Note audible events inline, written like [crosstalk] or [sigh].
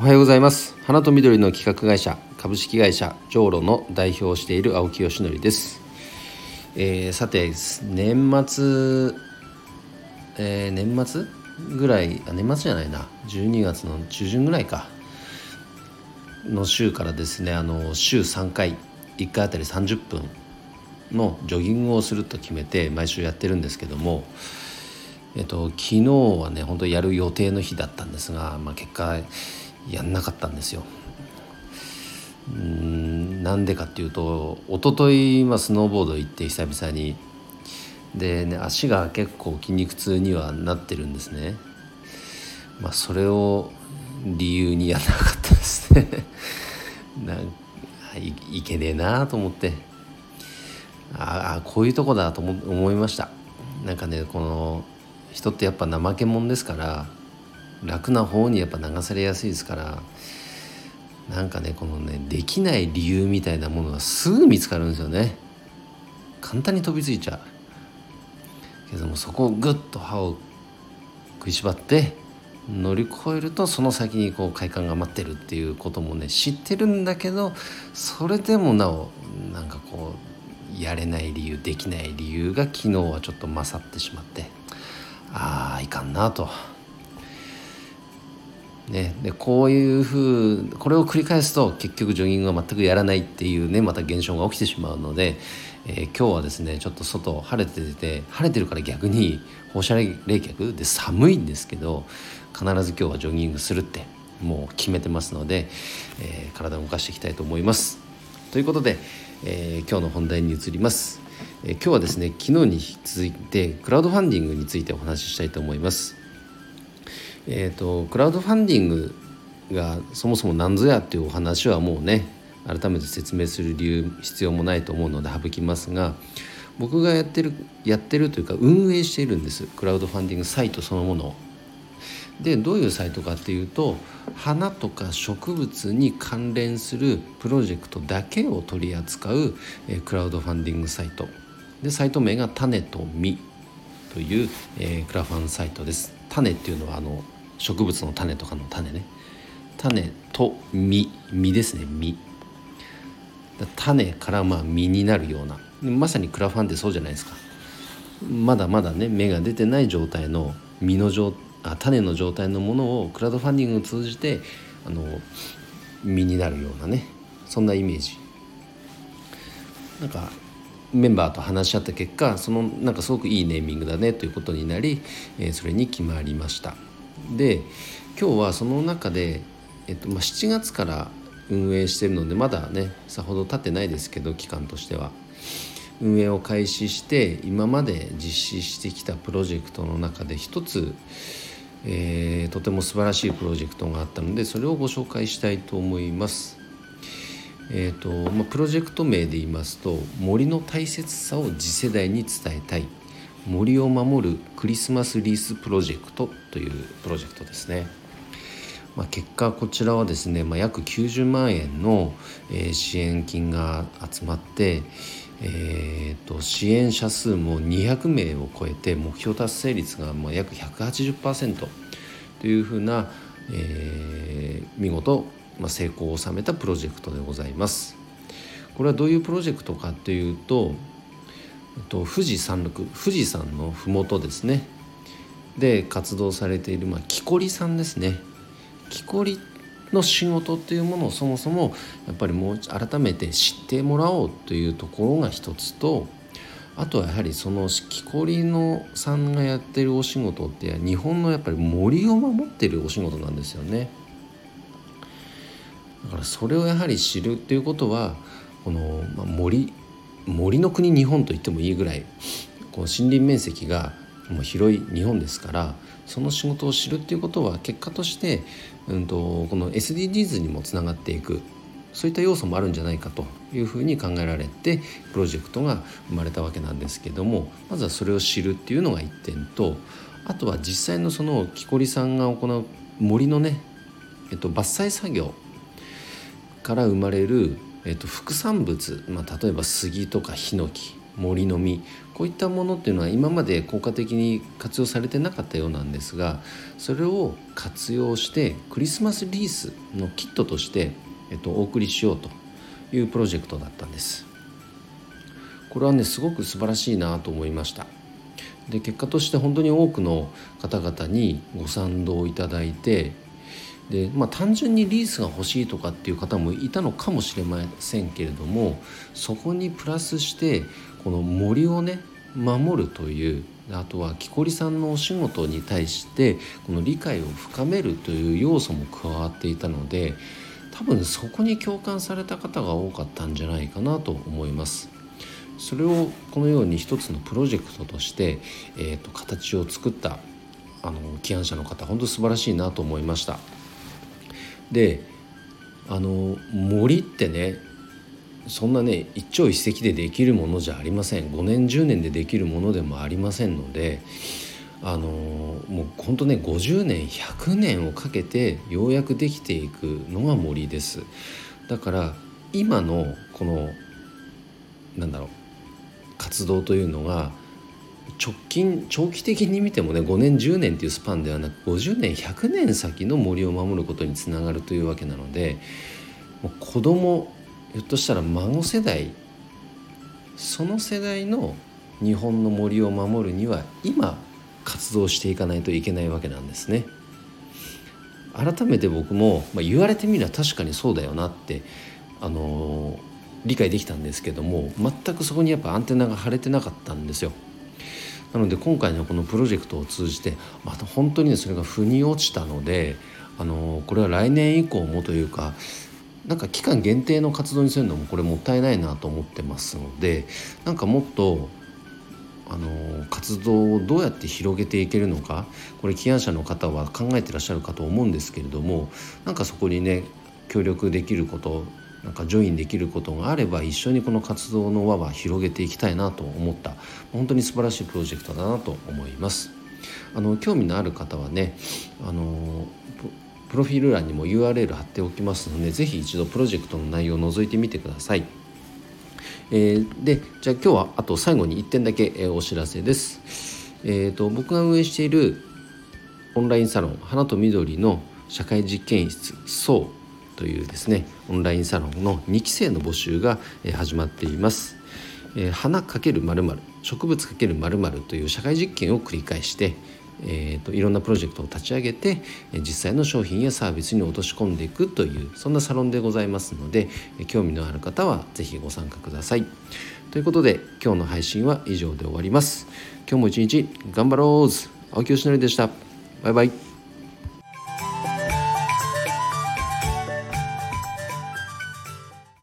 おはようございます。花と緑の企画会社株式会社ジョーロの代表をしている青木よしのりです、えー、さて年末、えー、年末ぐらいあ年末じゃないな。12月の中旬ぐらいか。の週からですねあの週3回1回あたり30分のジョギングをすると決めて毎週やってるんですけどもえっと、昨日はね本当やる予定の日だったんですが、まあ、結果やんなかったんですよ。なんでかっていうと一昨日まあスノーボード行って久々にでね足が結構筋肉痛にはなってるんですね。まあ、それを理由にやらなかったですね [laughs] なんいいけねえなと思ってああこういうとこだと思いましたなんかねこの人ってやっぱ怠け者ですから楽な方にやっぱ流されやすいですからなんかねこのねできない理由みたいなものがすぐ見つかるんですよね簡単に飛びついちゃうけどもそこをグッと歯を食いしばって乗り越えるとその先にこう快感が待ってるっていうこともね知ってるんだけどそれでもなおなんかこうやれない理由できない理由が昨日はちょっと勝ってしまってああいかんなと。ね、でこういうふうこれを繰り返すと結局ジョギングは全くやらないっていうねまた現象が起きてしまうので、えー、今日はですねちょっと外晴れてて晴れてるから逆に放射冷却で寒いんですけど必ず今日はジョギングするってもう決めてますので、えー、体を動かしていきたいと思います。ということで、えー、今日の本題に移ります。え今日はですね昨日に続いてクラウドファンディングについてお話ししたいと思います。えーと、クラウドファンディングがそもそも何ぞやっていうお話はもうね改めて説明する理由必要もないと思うので省きますが僕がやってるやってるというか運営しているんですクラウドファンディングサイトそのものを。でどういうサイトかっていうと花とか植物に関連するプロジェクトだけを取り扱う、え、クラウドファンディングサイトでサイト名が「種と実」という、えー、クラファンサイトです。種っていうのはあの植物の種とかの種ね。種と実。実ですね実。種からまあ実になるような。まさにクラファンってそうじゃないですか。まだまだね芽が出てない状態の実の状あ種の状態のものをクラウドファンディングを通じてあの実になるようなね。そんなイメージ。なんかメンバーと話し合った結果そのなんかすごくいいネーミングだねということになり、えー、それに決まりました。で今日はその中で、えっとまあ、7月から運営してるのでまだねさほど経ってないですけど期間としては運営を開始して今まで実施してきたプロジェクトの中で一つ、えー、とても素晴らしいプロジェクトがあったのでそれをご紹介したいと思います。えーとまあ、プロジェクト名で言いますと「森の大切さを次世代に伝えたい」森を守るクリスマスリースプロジェクトというプロジェクトですね。まあ、結果こちらはですね、まあ、約90万円の、え、支援金が集まって、えーと、支援者数も200名を超えて目標達成率がまあ約180%というふうな、えー、見事、まあ、成功を収めたプロジェクトでございます。これはどういうプロジェクトかというとと富士山麓富士山の麓ですねで活動されている、まあ、木こりさんですね木こりの仕事っていうものをそもそもやっぱりもう改めて知ってもらおうというところが一つとあとはやはりその木こりのさんがやってるお仕事って日本のやっぱり森を守ってるお仕事なんですよね。だからそれをやはり知るっていうことはこの、まあ、森森の国日本と言ってもいいぐらいこう森林面積がもう広い日本ですからその仕事を知るっていうことは結果として、うんと、この SDGs にもつながっていくそういった要素もあるんじゃないかというふうに考えられてプロジェクトが生まれたわけなんですけどもまずはそれを知るっていうのが一点とあとは実際のその木こりさんが行う森のね、えっと、伐採作業から生まれるえっと、副産物、まあ、例えば杉とかヒノキ森の実こういったものっていうのは今まで効果的に活用されてなかったようなんですがそれを活用してクリスマスリースのキットとして、えっと、お送りしようというプロジェクトだったんです。これはねすごく素晴らしいなと思いました。で結果として本当に多くの方々にご賛同いただいてで、まあ、単純にリースが欲しいとかっていう方もいたのかもしれませんけれどもそこにプラスしてこの森をね守るというあとは木こりさんのお仕事に対してこの理解を深めるという要素も加わっていたので多分そこに共感された方が多かったんじゃないかなと思います。それをこのように一つのプロジェクトとして、えーと、形を作ったあの起案者の方本当素晴らしいなと思いました。であの森ってねそんなね一朝一夕でできるものじゃありません。5年10年でできるものでもありませんのであのもう本当ね50年100年をかけてようやくできていくのが森です。だから今のこのなんだろう活動というのが直近長期的に見てもね5年10年っていうスパンではなく50年100年先の森を守ることにつながるというわけなのでもう子供ひょっとしたら孫世代その世代の日本の森を守るには今活動していかないといけないわけなんですね。改めて僕も、まあ、言われてみれば確かにそうだよなってあのー、理解できたんですけども全くそこにやっぱアンテナが張れてなかったんですよ。なので今回のこのプロジェクトを通じてまた本当にそれが腑に落ちたのであのこれは来年以降もというかなんか期間限定の活動にするのもこれもったいないなと思ってますのでなんかもっとあの活動をどうやって広げていけるのかこれ起案者の方は考えてらっしゃるかと思うんですけれどもなんかそこにね協力できることなんかジョインできることがあれば一緒にこの活動の輪は広げていきたいなと思った本当に素晴らしいプロジェクトだなと思います。あの興味のある方はねあのプロフィール欄にも URL 貼っておきますので是非一度プロジェクトの内容を覗いてみてください。えー、でじゃあ今日はあと最後に1点だけ、えー、お知らせです。えーと、僕が運営しているオンラインサロン「花と緑の社会実験室 SO」というですねオンラインサロンの2期生の募集が始まっています。えー、花×まる植物×まるという社会実験を繰り返して、えーと、いろんなプロジェクトを立ち上げて実際の商品やサービスに落とし込んでいくというそんなサロンでございますので興味のある方は是非ご参加ください。ということで今日の配信は以上で終わります。今日も一日頑張ろう青木よしのりでした。バイバイ。